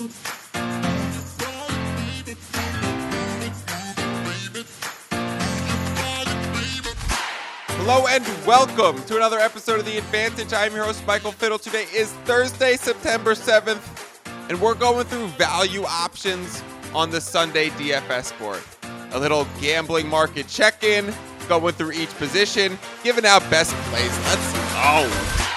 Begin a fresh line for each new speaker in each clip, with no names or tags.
Hello and welcome to another episode of The Advantage. I'm your host, Michael Fiddle. Today is Thursday, September 7th, and we're going through value options on the Sunday DFS board. A little gambling market check in, going through each position, giving out best plays. Let's go.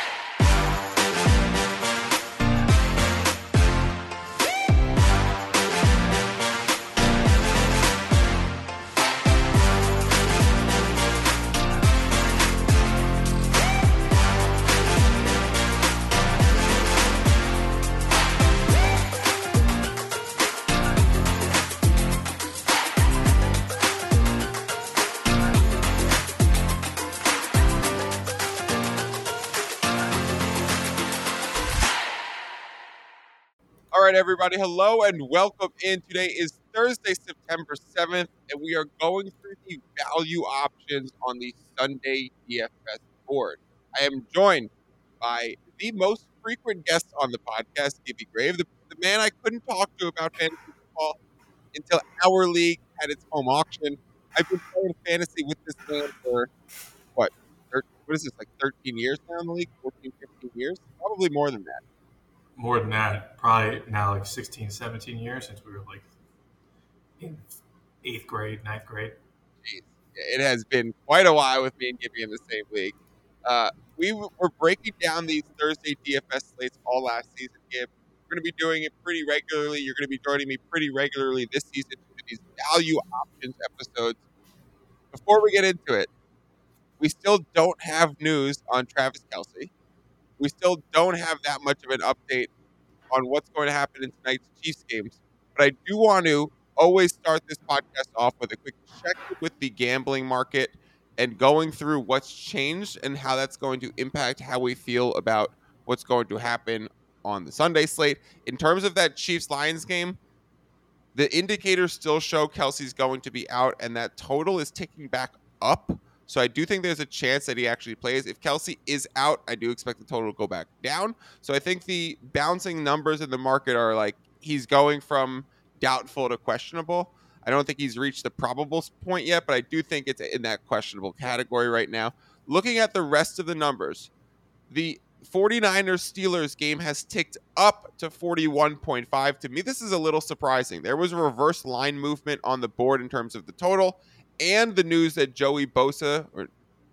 Right, everybody. Hello and welcome in. Today is Thursday, September 7th, and we are going through the value options on the Sunday DFS board. I am joined by the most frequent guest on the podcast, Gibby Grave, the, the man I couldn't talk to about fantasy football until our league had its home auction. I've been playing fantasy with this man for what? What is this, like 13 years now in the league? 14, 15 years? Probably more than that
more than that, probably now like 16, 17 years since we were like in eighth grade, ninth grade.
It has been quite a while with me and Gibby in the same league. Uh, we were breaking down these Thursday DFS slates all last season, Gib. We're going to be doing it pretty regularly. You're going to be joining me pretty regularly this season for these value options episodes. Before we get into it, we still don't have news on Travis Kelce we still don't have that much of an update on what's going to happen in tonight's Chiefs games. But I do want to always start this podcast off with a quick check with the gambling market and going through what's changed and how that's going to impact how we feel about what's going to happen on the Sunday slate. In terms of that Chiefs Lions game, the indicators still show Kelce's going to be out, and that total is ticking back up. So I do think there's a chance that he actually plays. If Kelce is out, I do expect the total to go back down. So I think the bouncing numbers in the market are like he's going from doubtful to questionable. I don't think he's reached the probable point yet, but I do think it's in that questionable category right now. Looking at the rest of the numbers, the 49ers Steelers game has ticked up to 41.5. To me, this is a little surprising. There was a reverse line movement on the board in terms of the total and the news that Joey Bosa or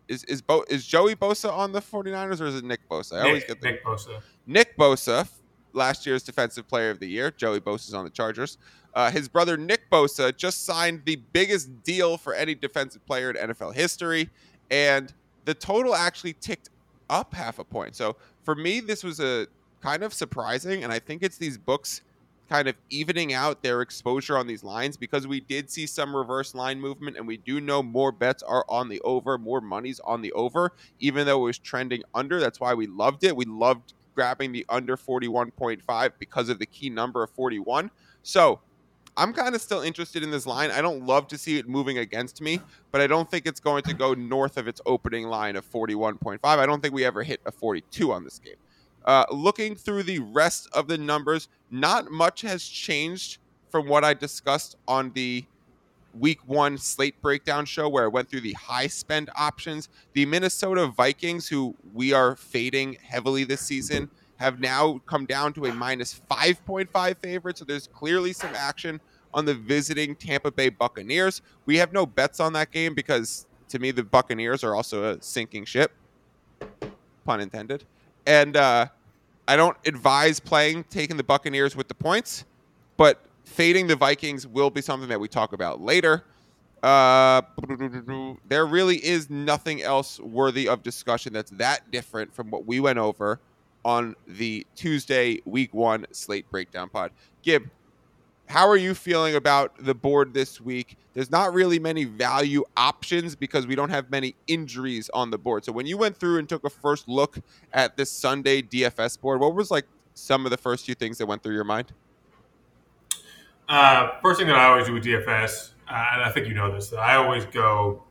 is is Bo, is Joey Bosa on the 49ers or is it Nick Bosa? I
Nick, always get the, Nick Bosa.
Nick Bosa, last year's defensive player of the year. Joey Bosa's on the Chargers. Uh, his brother Nick Bosa just signed the biggest deal for any defensive player in NFL history, and the total actually ticked up half a point. So for me, this was a kind of surprising, and I think it's these books kind of evening out their exposure on these lines because we did see some reverse line movement and we do know more bets are on the over, more money's on the over, even though it was trending under. That's why we loved it. We loved grabbing the under 41.5 because of the key number of 41. So I'm kind of still interested in this line. I don't love to see it moving against me, but I don't think it's going to go north of its opening line of 41.5. I don't think we ever hit a 42 on this game. Uh, looking through the rest of the numbers, not much has changed from what I discussed on the week one slate breakdown show where I went through the high spend options. The Minnesota Vikings, who we are fading heavily this season, have now come down to a minus 5.5 favorite. So there's clearly some action on the visiting Tampa Bay Buccaneers. We have no bets on that game because to me, the Buccaneers are also a sinking ship. Pun intended. And uh, I don't advise playing taking the Buccaneers with the points, but fading the Vikings will be something that we talk about later. Uh, there really is nothing else worthy of discussion that's that different from what we went over on the Tuesday week one slate breakdown pod. Gib, how are you feeling about the board this week? There's not really many value options because we don't have many injuries on the board. So when you went through and took a first look at this Sunday DFS board, what was like some of the first few things that went through your mind?
Uh, first thing that I always do with DFS, uh, and I think you know this, that I always go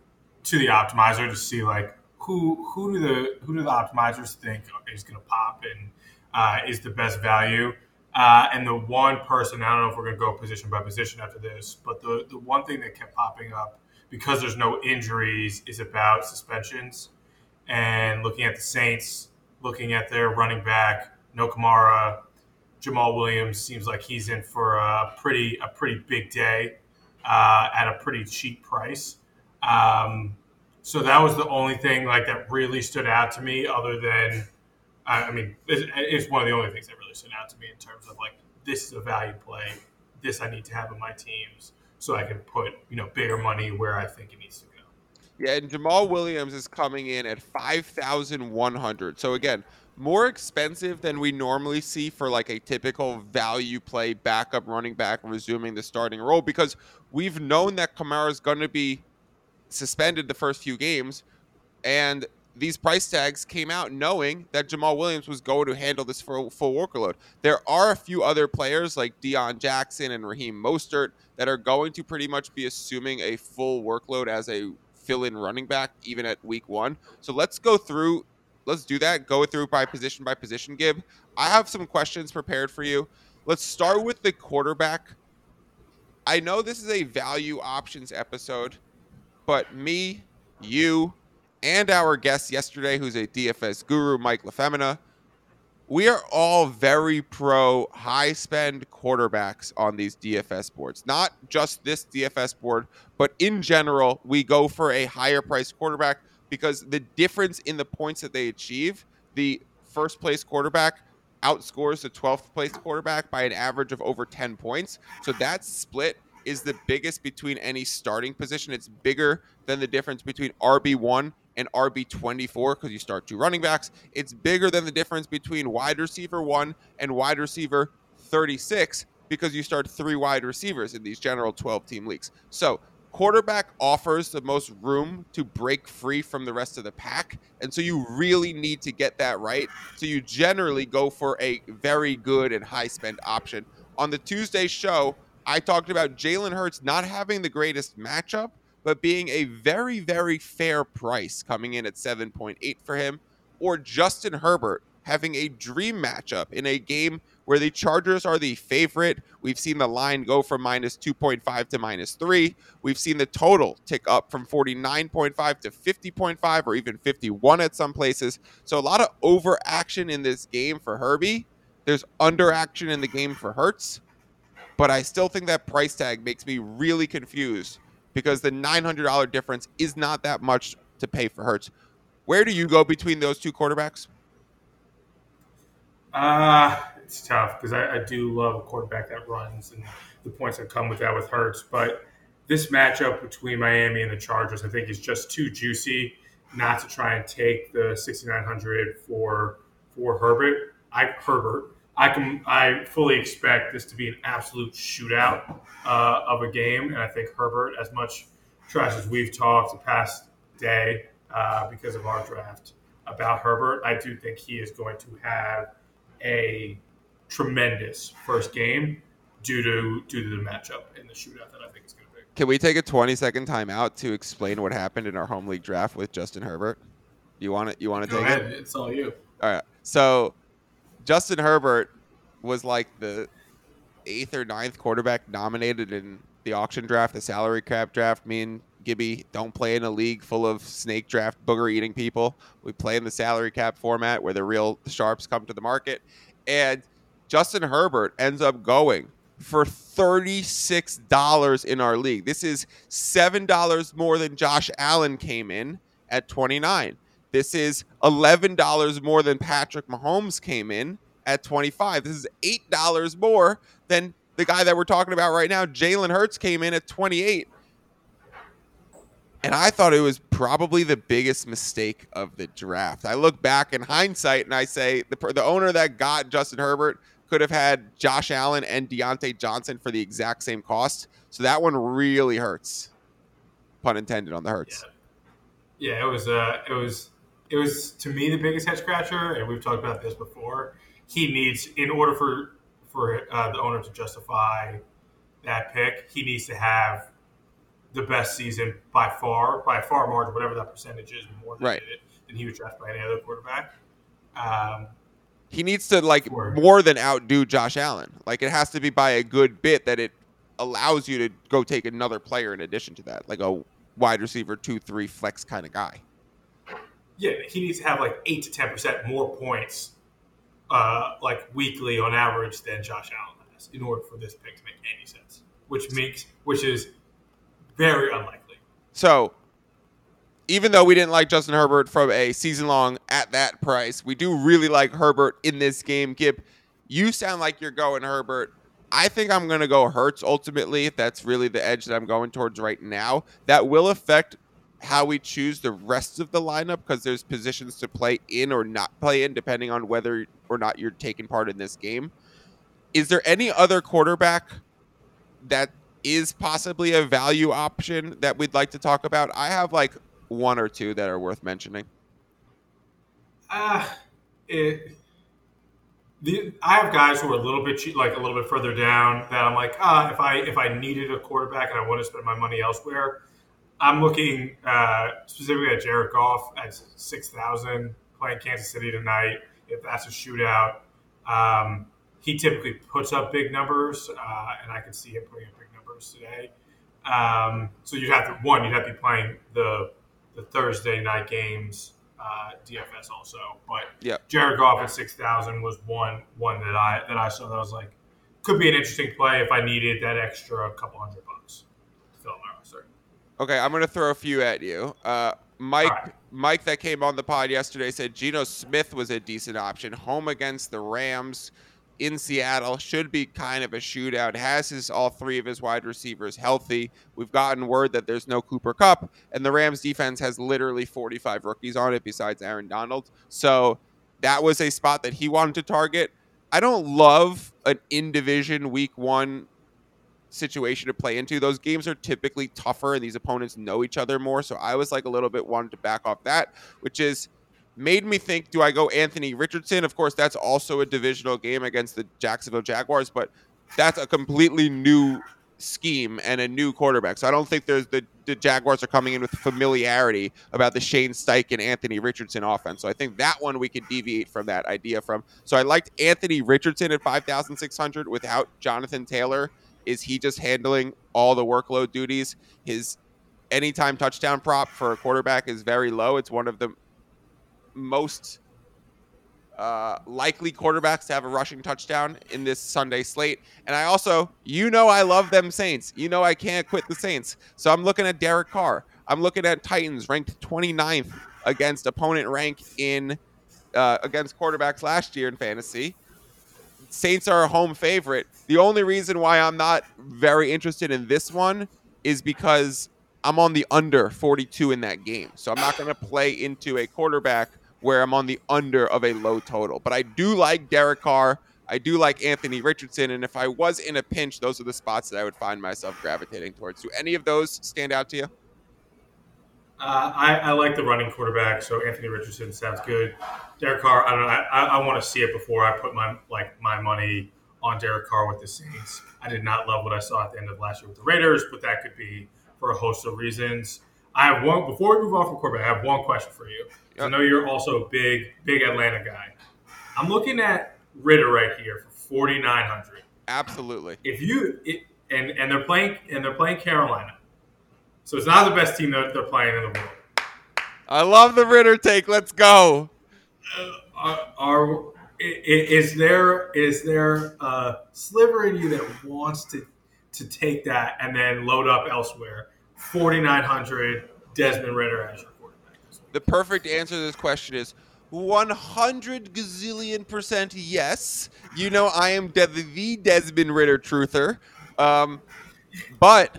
to the optimizer to see like who who do the who do the optimizers think is going to pop and uh, is the best value Uh, and the one person, I don't know if we're going to go position by position after this, but the, the one thing that kept popping up because there's no injuries is about suspensions. And looking at the Saints, looking at their running back, no Kamara, Jamaal Williams seems like he's in for a pretty a pretty big day uh, at a pretty cheap price. Um, so that was the only thing like that really stood out to me, other than I mean, it's, it's one of the only things that really stood out to me in terms of like this is a value play. This I need to have in my teams so I can put you know bigger money where I think it needs to go.
Yeah, and Jamaal Williams is coming in at five thousand one hundred. So again, more expensive than we normally see for like a typical value play backup running back resuming the starting role because we've known that Kamara is going to be suspended the first few games, and these price tags came out knowing that Jamaal Williams was going to handle this full, full workload. There are a few other players like Deon Jackson and Raheem Mostert that are going to pretty much be assuming a full workload as a fill-in running back even at week one. So let's go through. Let's do that. Go through by position by position. Gib, I have some questions prepared for you. Let's start with the quarterback. I know this is a value options episode, but me, you, and our guest yesterday, who's a DFS guru, Mike LaFemina, we are all very pro high spend quarterbacks on these DFS boards. Not just this DFS board, but in general, we go for a higher price quarterback because the difference in the points that they achieve, the first place quarterback outscores the 12th place quarterback by an average of over 10 points. So that split is the biggest between any starting position. It's bigger than the difference between RB1 and RB24 because you start two running backs. It's bigger than the difference between wide receiver 1 and wide receiver 36 because you start three wide receivers in these general 12 team leagues. So, quarterback offers the most room to break free from the rest of the pack. And so you really need to get that right. So you generally go for a very good and high spend option. On the Tuesday show, I talked about Jalen Hurts not having the greatest matchup, but being a very, very fair price coming in at 7.8 for him, or Justin Herbert having a dream matchup in a game where the Chargers are the favorite. We've seen the line go from minus 2.5 to minus 3. We've seen the total tick up from 49.5 to 50.5 or even 51 at some places. So a lot of over action in this game for Herbie. There's under action in the game for Hurts. But I still think that price tag makes me really confused because the $900 difference is not that much to pay for Hurts. Where do you go between those two quarterbacks?
Uh, it's tough because I, I, do love a quarterback that runs and the points that come with that with Hertz. But this matchup between Miami and the Chargers, I think, is just too juicy not to try and take the 6,900 for for Herbert. I Herbert. I can I fully expect this to be an absolute shootout uh, of a game, and I think Herbert, as much trash as we've talked the past day uh, because of our draft about Herbert, I do think he is going to have a tremendous first game due to due to the matchup in the shootout that I think is going to be.
Can we take a 20 second timeout to explain what happened in our home league draft with Justin Herbert? You want it? You want to take
ahead.
it?
It's all you.
All right. So Justin Herbert was like the eighth or ninth quarterback nominated in the auction draft, the salary cap draft. Me and Gibby don't play in a league full of snake draft booger eating people. We play in the salary cap format where the real sharps come to the market. And Justin Herbert ends up going for $36 in our league. This is $7 more than Josh Allen came in at 29. This is $11 more than Patrick Mahomes came in at 25. This is $8 more than the guy that we're talking about right now. Jalen Hurts came in at 28. And I thought it was probably the biggest mistake of the draft. I look back in hindsight and I say the, the owner that got Justin Herbert could have had Josh Allen and Diontae Johnson for the exact same cost. So that one really hurts. Pun intended on the Hurts.
Yeah, yeah it was. Uh, it was it was to me the biggest head scratcher, and we've talked about this before. He needs, in order for for uh, the owner to justify that pick, he needs to have the best season by far, by far margin, whatever that percentage is, more than
right.
it, than he was drafted by any other quarterback. Um,
he needs to like more than outdo Josh Allen. Like it has to be by a good bit that it allows you to go take another player in addition to that, like a wide receiver two three flex kind of guy.
Yeah, he needs to have like eight to ten percent more points, uh, like weekly on average than Josh Allen has, in order for this pick to make any sense. Which makes, which is very unlikely.
So, even though we didn't like Justin Herbert from a season long at that price, we do really like Herbert in this game. Gib, you sound like you're going Herbert. I think I'm going to go Hurts ultimately. If That's really the edge that I'm going towards right now. That will affect how we choose the rest of the lineup because there's positions to play in or not play in depending on whether or not you're taking part in this game. Is there any other quarterback that is possibly a value option that we'd like to talk about? I have like one or two that are worth mentioning.
Ah, it. The, I have guys who are a little bit cheap, like a little bit further down that I'm like, ah, if I if I needed a quarterback and I want to spend my money elsewhere, I'm looking uh, specifically at Jared Goff at six thousand playing Kansas City tonight. If that's a shootout, um, he typically puts up big numbers, uh, and I can see him putting up big numbers today. Um, so you'd have to one, you'd have to be playing the the Thursday night games uh, DFS also, but
Yeah.
Jared Goff at six thousand was one one that I that I saw that was like could be an interesting play if I needed that extra couple hundred bucks to fill out my roster.
Okay, I'm gonna throw a few at you. Uh, Mike,
right.
Mike, that came on the pod yesterday said Geno Smith was a decent option. Home against the Rams in Seattle should be kind of a shootout. Has his all three of his wide receivers healthy. We've gotten word that there's no Cooper Kupp, and the Rams defense has literally 45 rookies on it besides Aaron Donald. So that was a spot that he wanted to target. I don't love an in division week one situation to play into. Those games are typically tougher and these opponents know each other more. So I was like a little bit wanted to back off that, which is made me think do I go Anthony Richardson? Of course, that's also a divisional game against the Jacksonville Jaguars, but that's a completely new scheme and a new quarterback. So I don't think there's the, the Jaguars are coming in with familiarity about the Shane Steichen Anthony Richardson offense. So I think that one we could deviate from that idea from. So I liked Anthony Richardson at 5,600 without Jonathan Taylor. Is he just handling all the workload duties? His anytime touchdown prop for a quarterback is very low. It's one of the most uh, likely quarterbacks to have a rushing touchdown in this Sunday slate. And I also, you know, I love them Saints. You know, I can't quit the Saints. So I'm looking at Derek Carr. I'm looking at Titans ranked 29th against opponent rank in uh, against quarterbacks last year in fantasy. Saints are a home favorite. The only reason why I'm not very interested in this one is because I'm on the under 42 in that game. So I'm not going to play into a quarterback where I'm on the under of a low total. But I do like Derek Carr. I do like Anthony Richardson. And if I was in a pinch, those are the spots that I would find myself gravitating towards. Do any of those stand out to you?
Uh, I, I like the running quarterback, so Anthony Richardson sounds good. Derek Carr, I don't know. I, I, I want to see it before I put my like my money on Derek Carr with the Saints. I did not love what I saw at the end of last year with the Raiders, but that could be for a host of reasons. I have one before we move on from quarterback. I have one question for you. I know you're also a big, big Atlanta guy. I'm looking at Ridder right here for 4,900.
Absolutely.
If you it, and and they're playing and they're playing Carolina, so it's not the best team that they're playing in the world.
I love the Ridder take. Let's go.
are, are i- is there is there a sliver in you that wants to to take that and then load up elsewhere? Forty nine hundred Desmond Ridder as your quarterback.
The perfect answer to this question is 100 gazillion percent yes. You know, I am the Desmond Ridder truther. Um, but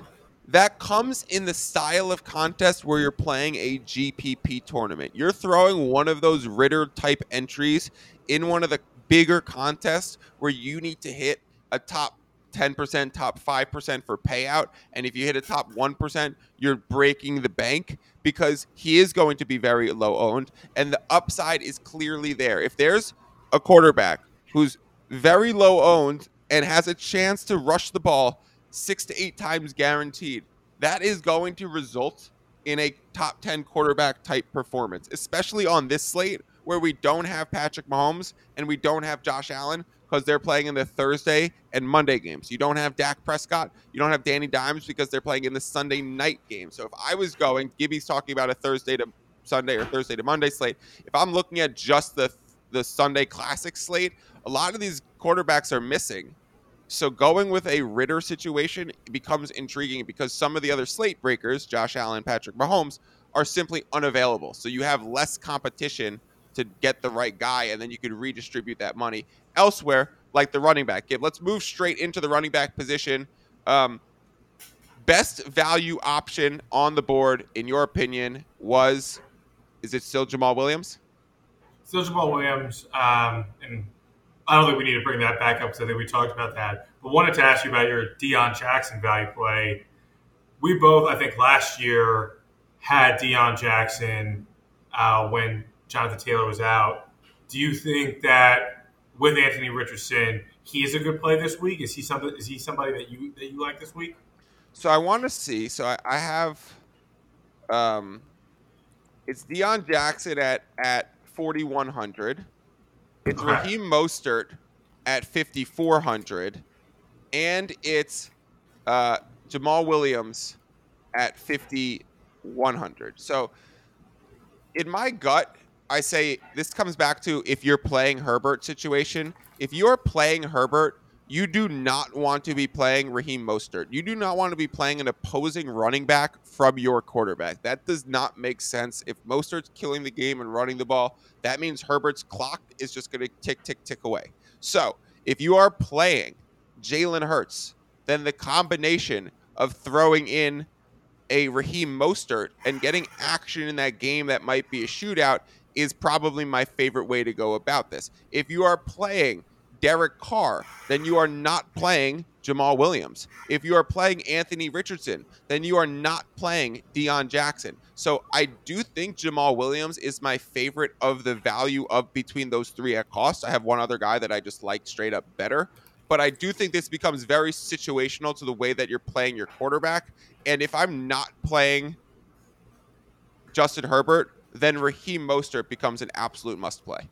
that comes in the style of contest where you're playing a GPP tournament. You're throwing one of those Ridder type entries in one of the bigger contests where you need to hit a top 10%, top 5% for payout. And if you hit a top 1%, you're breaking the bank because he is going to be very low owned. And the upside is clearly there. If there's a quarterback who's very low owned and has a chance to rush the ball six to eight times guaranteed, that is going to result in a top 10 quarterback type performance, especially on this slate where we don't have Patrick Mahomes and we don't have Josh Allen because they're playing in the Thursday and Monday games. You don't have Dak Prescott. You don't have Danny Dimes because they're playing in the Sunday night game. So if I was going, Gibby's talking about a Thursday to Sunday or Thursday to Monday slate. If I'm looking at just the the Sunday classic slate, a lot of these quarterbacks are missing. So going with a Ridder situation becomes intriguing because some of the other slate breakers, Josh Allen, Patrick Mahomes, are simply unavailable. So you have less competition to get the right guy, and then you could redistribute that money elsewhere, like the running back. Let's move straight into the running back position. Um, best value option on the board, in your opinion, was is it still Jamaal Williams?
Still Jamaal Williams, um, and I don't think we need to bring that back up because I think we talked about that. But wanted to ask you about your Deon Jackson value play. We both, I think, last year had Deon Jackson uh, when Jonathan Taylor was out. Do you think that with Anthony Richardson, he is a good play this week? Is he something? Is he somebody that you that you like this week?
So I want to see. So I, I have, um, it's Deon Jackson at at forty one hundred. It's okay. Raheem Mostert at fifty four hundred, and it's uh, Jamaal Williams at fifty one hundred. So in my gut, I say this comes back to if you're playing Herbert situation. If you're playing Herbert, you do not want to be playing Raheem Mostert. You do not want to be playing an opposing running back from your quarterback. That does not make sense. If Mostert's killing the game and running the ball, that means Herbert's clock is just going to tick, tick, tick away. So if you are playing Jalen Hurts, then the combination of throwing in a Raheem Mostert and getting action in that game that might be a shootout is probably my favorite way to go about this. If you are playing Derek Carr, then you are not playing Jamaal Williams. If you are playing Anthony Richardson, then you are not playing Deon Jackson. So I do think Jamaal Williams is my favorite of the value of between those three at cost. I have one other guy that I just like straight up better. But I do think this becomes very situational to the way that you're playing your quarterback. And if I'm not playing Justin Herbert, then Raheem Mostert becomes an absolute must play.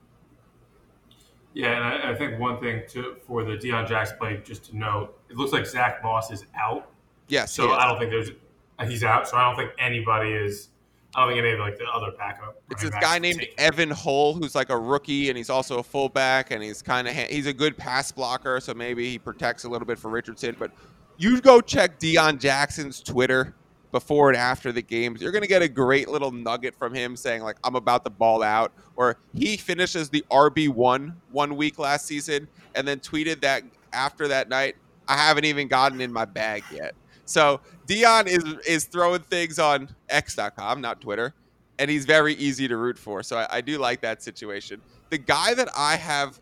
Yeah, and I, I, think one thing to for the Deon Jackson play, just to note, it looks like Zach Moss is out.
Yes.
So I don't think there's uh, he's out. So I don't think anybody is. I don't think any of like the other backup.
It's this guy named Evan Hull who's like a rookie and he's also a fullback and he's kind of he's a good pass blocker, so maybe he protects a little bit for Richardson. But you go check Deon Jackson's Twitter before and after the games. You're going to get a great little nugget from him saying, like, I'm about to ball out. Or he finishes the RB1 one week last season and then tweeted that after that night, I haven't even gotten in my bag yet. So Deon is is throwing things on X.com, not Twitter, and he's very easy to root for. So I, I do like that situation. The guy that I have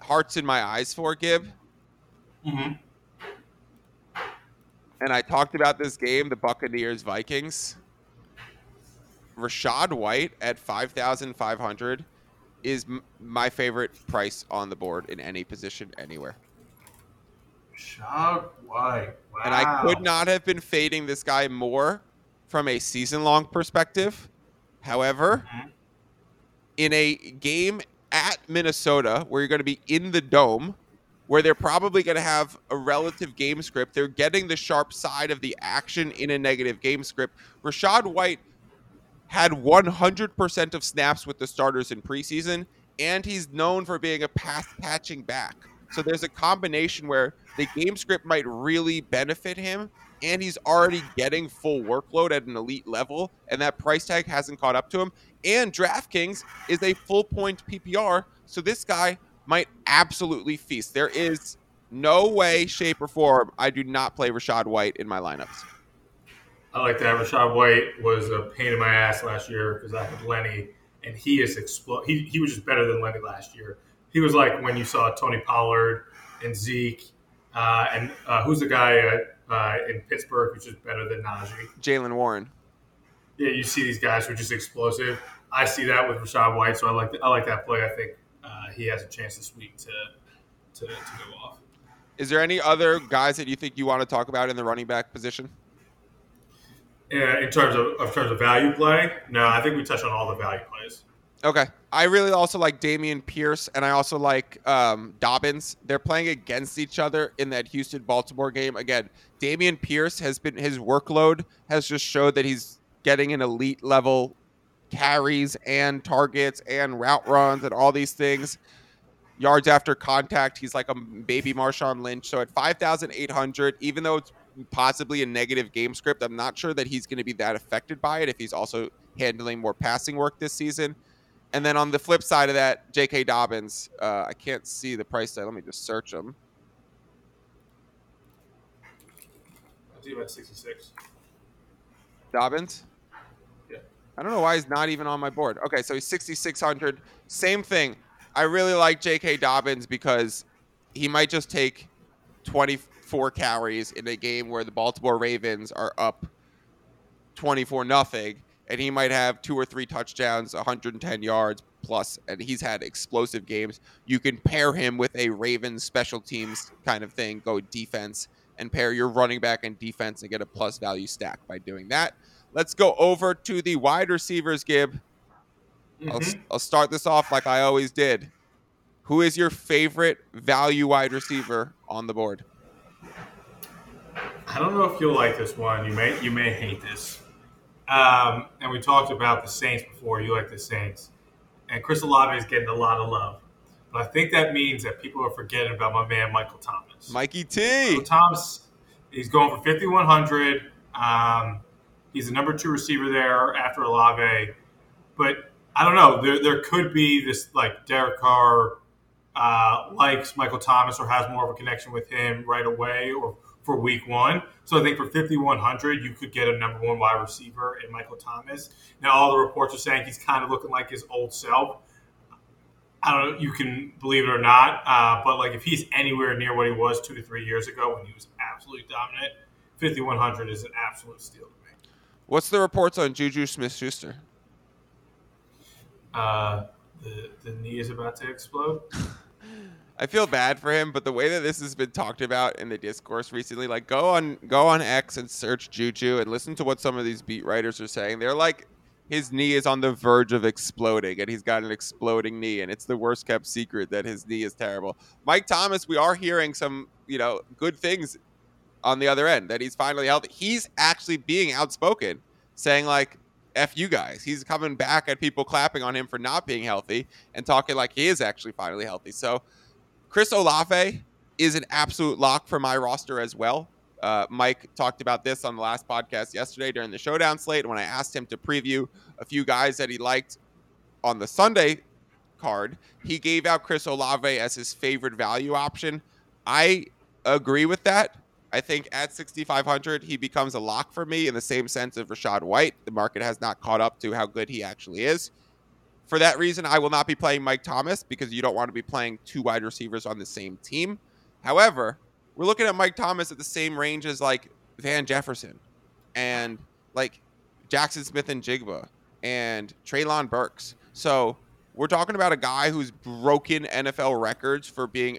hearts in my eyes for, Gib, mm-hmm and I talked about this game, the Buccaneers Vikings. Rachaad White at 5,500 is m- my favorite price on the board in any position anywhere.
Rachaad White. Wow.
And I could not have been fading this guy more from a season long perspective. However, mm-hmm. in a game at Minnesota where you're going to be in the dome where they're probably going to have a relative game script. They're getting the sharp side of the action in a negative game script. Rachaad White had 100% of snaps with the starters in preseason, and he's known for being a pass catching back. So there's a combination where the game script might really benefit him, and he's already getting full workload at an elite level, and that price tag hasn't caught up to him. And DraftKings is a full point PPR, so this guy might absolutely feast. There is no way, shape, or form I do not play Rachaad White in my lineups.
I like that. Rachaad White was a pain in my ass last year because I had Lenny, and he is explode. He, he was just better than Lenny last year. He was like when you saw Tony Pollard and Zeke, uh, and uh, who's the guy uh, in Pittsburgh who's just better than Najee?
Jaylen Warren.
Yeah, you see these guys who are just explosive. I see that with Rashad White, so I like the, I like that play. I think uh, he has a chance this week to, to, to go off.
Is there any other guys that you think you want to talk about in the running back position?
Yeah, in terms of, of terms of value play, no, I think we touched on all the value plays.
Okay. I really also like Dameon Pierce and I also like um, Dobbins. They're playing against each other in that Houston Baltimore game. Again, Dameon Pierce has been his workload has just showed that he's getting an elite level carries and targets and route runs and all these things. Yards after contact, he's like a baby Marshawn Lynch. So at 5,800, even though it's possibly a negative game script, I'm not sure that he's going to be that affected by it if he's also handling more passing work this season. And then on the flip side of that, J.K. Dobbins, uh, I can't see the price tag. Let me just search him.
I think about 66.
Dobbins? I don't know why he's not even on my board. Okay, so he's 6,600. Same thing. I really like J.K. Dobbins because he might just take 24 carries in a game where the Baltimore Ravens are up 24 nothing, and he might have two or three touchdowns, 110 yards plus, and he's had explosive games. You can pair him with a Ravens special teams kind of thing, go defense, and pair your running back and defense and get a plus value stack by doing that. Let's go over to the wide receivers, Gib. I'll,
Mhm.
I'll start this off like I always did. Who is your favorite value wide receiver on the board?
I don't know if you'll like this one. You may you may hate this. Um, and we talked about the Saints before. You like the Saints, and Chris Olave is getting a lot of love. But I think that means that people are forgetting about my man Michael Thomas.
Mikey T.
Michael Thomas, he's going for fifty one hundred. Um, he's the number two receiver there after Olave, but I don't know. There there could be this like Derek Carr uh, likes Michael Thomas or has more of a connection with him right away or for week one. So I think for 5,100, you could get a number one wide receiver in Michael Thomas. Now, all the reports are saying he's kind of looking like his old self. I don't know, you can believe it or not, uh, but like if he's anywhere near what he was two to three years ago when he was absolutely dominant, 5,100 is an absolute steal.
What's the reports on Juju Smith Schuster?
Uh, the, the knee is about to explode.
I feel bad for him, but the way that this has been talked about in the discourse recently, like go on go on X and search Juju and listen to what some of these beat writers are saying. They're like his knee is on the verge of exploding and he's got an exploding knee and it's the worst kept secret that his knee is terrible. Mike Thomas, we are hearing some, you know, good things on the other end that he's finally healthy. He's actually being outspoken, saying like F you guys. He's coming back at people clapping on him for not being healthy and talking like he is actually finally healthy. So Chris Olave is an absolute lock for my roster as well. Uh, Mike talked about this on the last podcast yesterday during the showdown slate when I asked him to preview a few guys that he liked on the Sunday card. He gave out Chris Olave as his favorite value option. I agree with that. I think at 6,500, he becomes a lock for me in the same sense of Rachaad White. The market has not caught up to how good he actually is. For that reason, I will not be playing Mike Thomas because you don't want to be playing two wide receivers on the same team. However, we're looking at Mike Thomas at the same range as like Van Jefferson and like Jaxon Smith-Njigba and Treylon Burks. So we're talking about a guy who's broken NFL records for being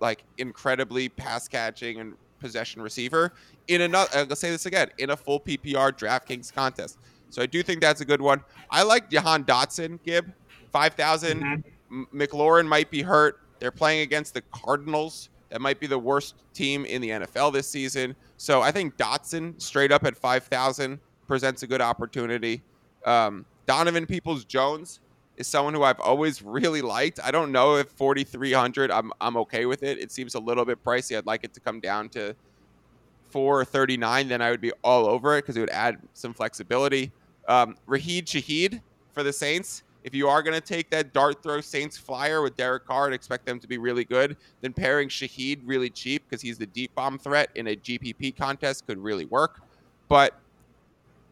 like incredibly pass catching and possession receiver in another. Uh, let's say this again in a full PPR DraftKings contest. So I do think that's a good one. I like Jahan Dotson, Gib, five thousand.
Mhm.
M- McLaurin might be hurt. They're playing against the Cardinals. That might be the worst team in the NFL this season. So I think Dotson, straight up at 5,000, presents a good opportunity. Um, Donovan Peoples Jones is someone who I've always really liked. I don't know if 4,300, I'm, I'm okay with it. It seems a little bit pricey. I'd like it to come down to 439. Then I would be all over it because it would add some flexibility. Um, Rashid Shaheed for the Saints. If you are going to take that dart throw Saints flyer with Derek Carr and expect them to be really good, then pairing Shaheed really cheap because he's the deep bomb threat in a GPP contest could really work. But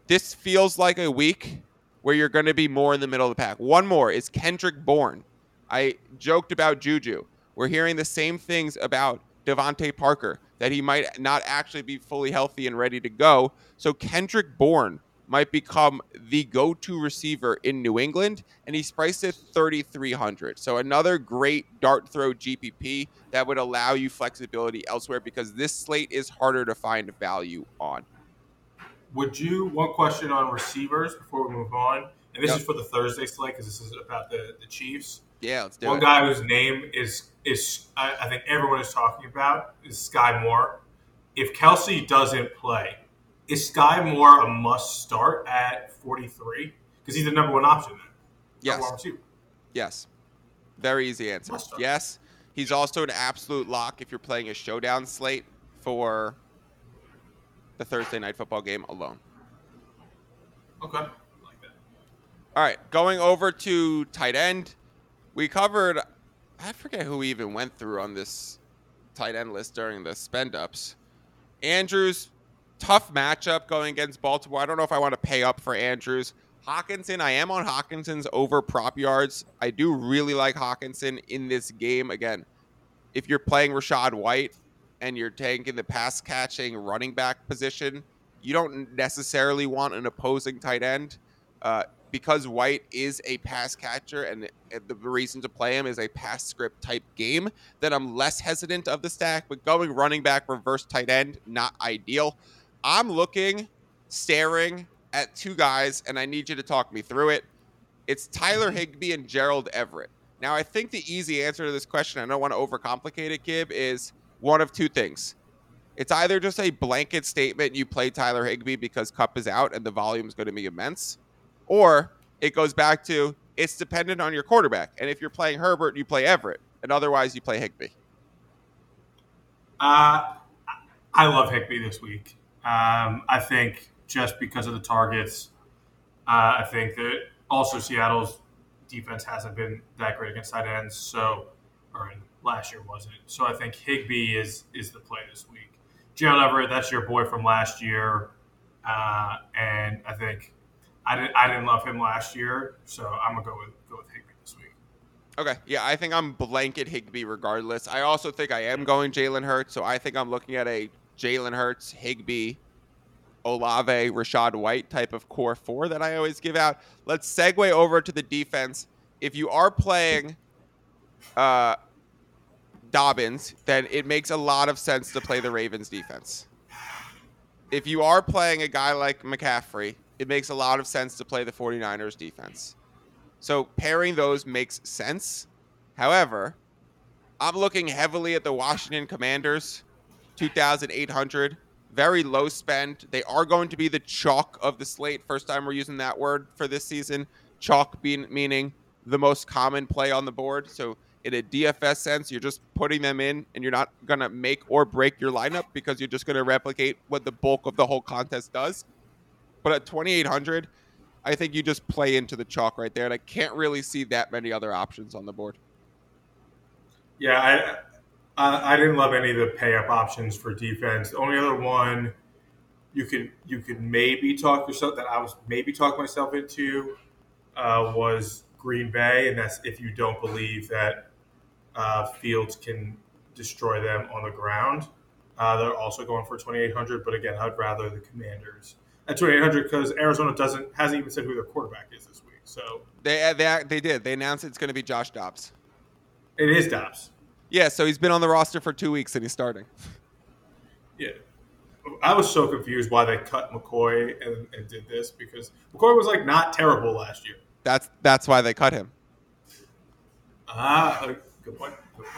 this feels like a week where you're going to be more in the middle of the pack. One more is Kendrick Bourne. I joked about Juju. We're hearing the same things about DeVante Parker that he might not actually be fully healthy and ready to go. So Kendrick Bourne might become the go-to receiver in New England, and he's priced at 3,300. So another great dart throw GPP that would allow you flexibility elsewhere because this slate is harder to find value on.
Would you one question on receivers before we move on? and this
Yep.
is for the Thursday slate because this is about the, the Chiefs.
Yeah, let's do
One
it.
guy whose name is is I, I think everyone is talking about is Sky Moore. If Kelce doesn't play, is Sky Moore a must start at 43? Because he's the number one option there.
Yes. Yes. Very easy answer. Yes. He's also an absolute lock if you're playing a showdown slate for the Thursday night football game alone.
Okay. Like.
All right, going over to tight end. We covered I forget who we even went through on this tight end list during the spend ups. Andrews, tough matchup going against Baltimore. I don't know if I want to pay up for Andrews. Hockenson, I am on Hockenson's over prop yards. I do really like Hockenson in this game. Again, if you're playing Rashad White and you're taking the pass catching running back position, you don't necessarily want an opposing tight end. Uh, because White is a pass catcher and the reason to play him is a pass script type game, then I'm less hesitant of the stack. But going running back, reverse tight end, not ideal. I'm looking, staring at two guys, and I need you to talk me through it. It's Tyler Higbee and Gerald Everett. Now, I think the easy answer to this question, I don't want to overcomplicate it, Gib, is one of two things. It's either just a blanket statement you play Tyler Higbee because Kupp is out and the volume is going to be immense, or it goes back to it's dependent on your quarterback. And if you're playing Herbert, you play Everett, and otherwise you play Higbee.
Uh, I love Higbee this week. Um, I think just because of the targets, uh, I think that also Seattle's defense hasn't been that great against tight ends. So, or last year wasn't. So I think Higbee is is the play this week. Gerald Everett, that's your boy from last year, uh, and I think I didn't I didn't love him last year. So I'm gonna go with go with Higbee this week.
Okay, yeah, I think I'm blanket Higbee regardless. I also think I am going Jalen Hurts, so I think I'm looking at a Jalen Hurts, Higbee, Olave, Rachaad White type of core four that I always give out. Let's segue over to the defense. If you are playing uh, Dobbins, then it makes a lot of sense to play the Ravens defense. If you are playing a guy like McCaffrey, it makes a lot of sense to play the 49ers defense. So pairing those makes sense. However, I'm looking heavily at the Washington Commanders, 2,800. Very low spend. They are going to be the chalk of the slate. First time we're using that word for this season. Chalk being meaning the most common play on the board. So in a DFS sense, you're just putting them in, and you're not gonna make or break your lineup because you're just gonna replicate what the bulk of the whole contest does. But at 2,800, I think you just play into the chalk right there, and I can't really see that many other options on the board.
Yeah, I, I I didn't love any of the pay up options for defense. The only other one you could you could maybe talk yourself that I was maybe talk myself into uh, was Green Bay, and that's if you don't believe that uh, Fields can destroy them on the ground. Uh, they're also going for 2,800, but again, I'd rather the Commanders at 2,800 because Arizona doesn't hasn't even said who their quarterback is this week. So
They they they did. They announced it's going to be Josh Dobbs.
it is Dobbs.
Yeah, so he's been on the roster for two weeks and he's starting.
Yeah. I was so confused why they cut McCoy and, and did this because McCoy was like not terrible last year.
That's that's why they cut him.
Ah, uh,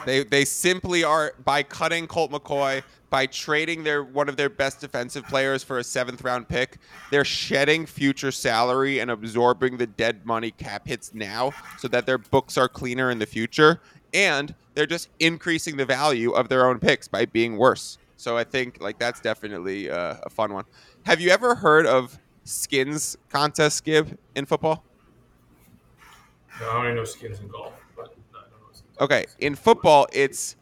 They they simply are by cutting Colt McCoy, by trading their one of their best defensive players for a seventh round pick, they're shedding future salary and absorbing the dead money cap hits now so that their books are cleaner in the future. And they're just increasing the value of their own picks by being worse. So I think like that's definitely uh, a fun one. Have you ever heard of skins contest skib in football?
No, I only know skins and golf, but no, I don't know skins.
Okay, in football, it's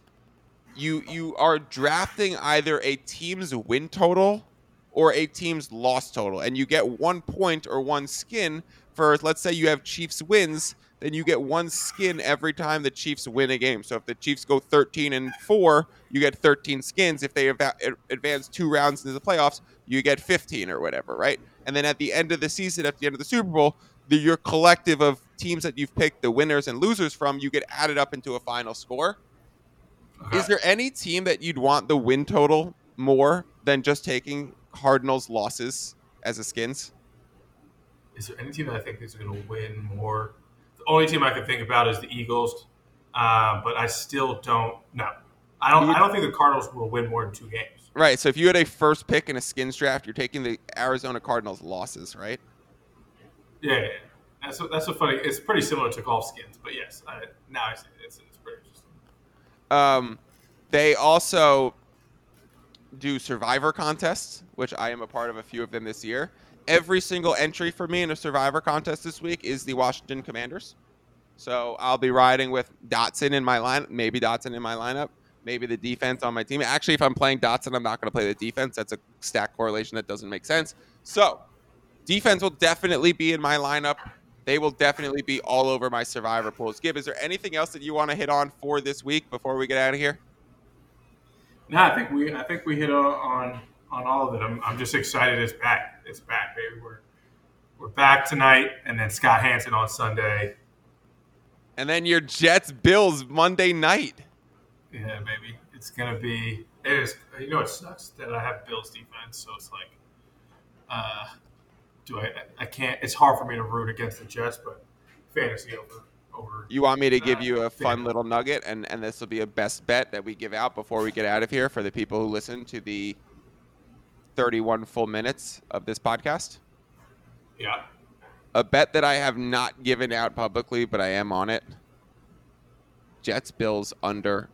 you you are drafting either a team's win total or a team's loss total, and you get one point or one skin for. Let's say you have Chiefs wins, then you get one skin every time the Chiefs win a game. So if the Chiefs go 13 and four, you get 13 skins. If they ava- advance two rounds into the playoffs, you get 15 or whatever, right? And then at the end of the season, at the end of the Super Bowl, the, your collective of teams that you've picked, the winners and losers from, you get added up into a final score.
Okay.
Is there any team that you'd want the win total more than just taking Cardinals losses as a skins?
is there any team that I think is going to win more? The only team I can think about is the Eagles, uh, but I still don't. know. I don't. I don't think the Cardinals will win more than two games.
Right. So if you had a first pick in a skins draft, you're taking the Arizona Cardinals losses, right?
Yeah, yeah. That's a, that's a funny. It's pretty similar to golf skins, but yes, I, now I see it. It's, it's pretty interesting.
Um, they also do survivor contests, which I am a part of a few of them this year. Every single entry for me in a survivor contest this week is the Washington Commanders. So I'll be riding with Dotson in my line, maybe Dotson in my lineup, maybe the defense on my team. Actually, if I'm playing Dotson, I'm not going to play the defense. That's a stack correlation that doesn't make sense. So defense will definitely be in my lineup. They will definitely be all over my survivor pools. Gib, is there anything else that you want to hit on for this week before we get out of here?
No, I think we I think we hit on on all of it. I'm, I'm just excited it's back. It's back, baby. We're we're back tonight, and then Scott Hanson on Sunday.
And then your Jets Bills Monday night.
Yeah, baby. It's gonna be. It is. You know, it sucks that I have Bills defense, so it's like, uh, do I? I can't. It's hard for me to root against the Jets, but fantasy over over.
You want me to give you a fun little nugget, and and this will be a best bet that we give out before we get out of here for the people who listen to the 31 full minutes of this podcast.
Yeah.
A bet that I have not given out publicly, but I am on it. Jets Bills under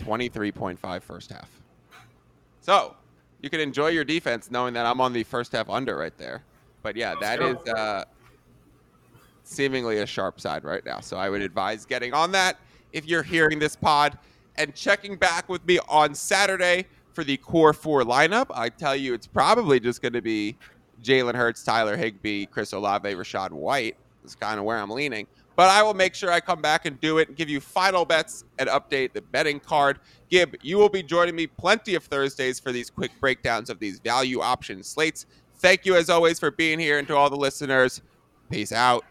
23.5 first half. So you can enjoy your defense knowing that I'm on the first half under right there. But yeah, that is uh, seemingly a sharp side right now. So I would advise getting on that if you're hearing this pod and checking back with me on Saturday for the core four lineup. I tell you, it's probably just going to be Jalen Hurts, Tyler Higbee, Chris Olave, Rachaad White. Is kind of where I'm leaning. But I will make sure I come back and do it and give you final bets and update the betting card. Gib, you will be joining me plenty of Thursdays for these quick breakdowns of these value option slates. Thank you as always for being here and to all the listeners. Peace out.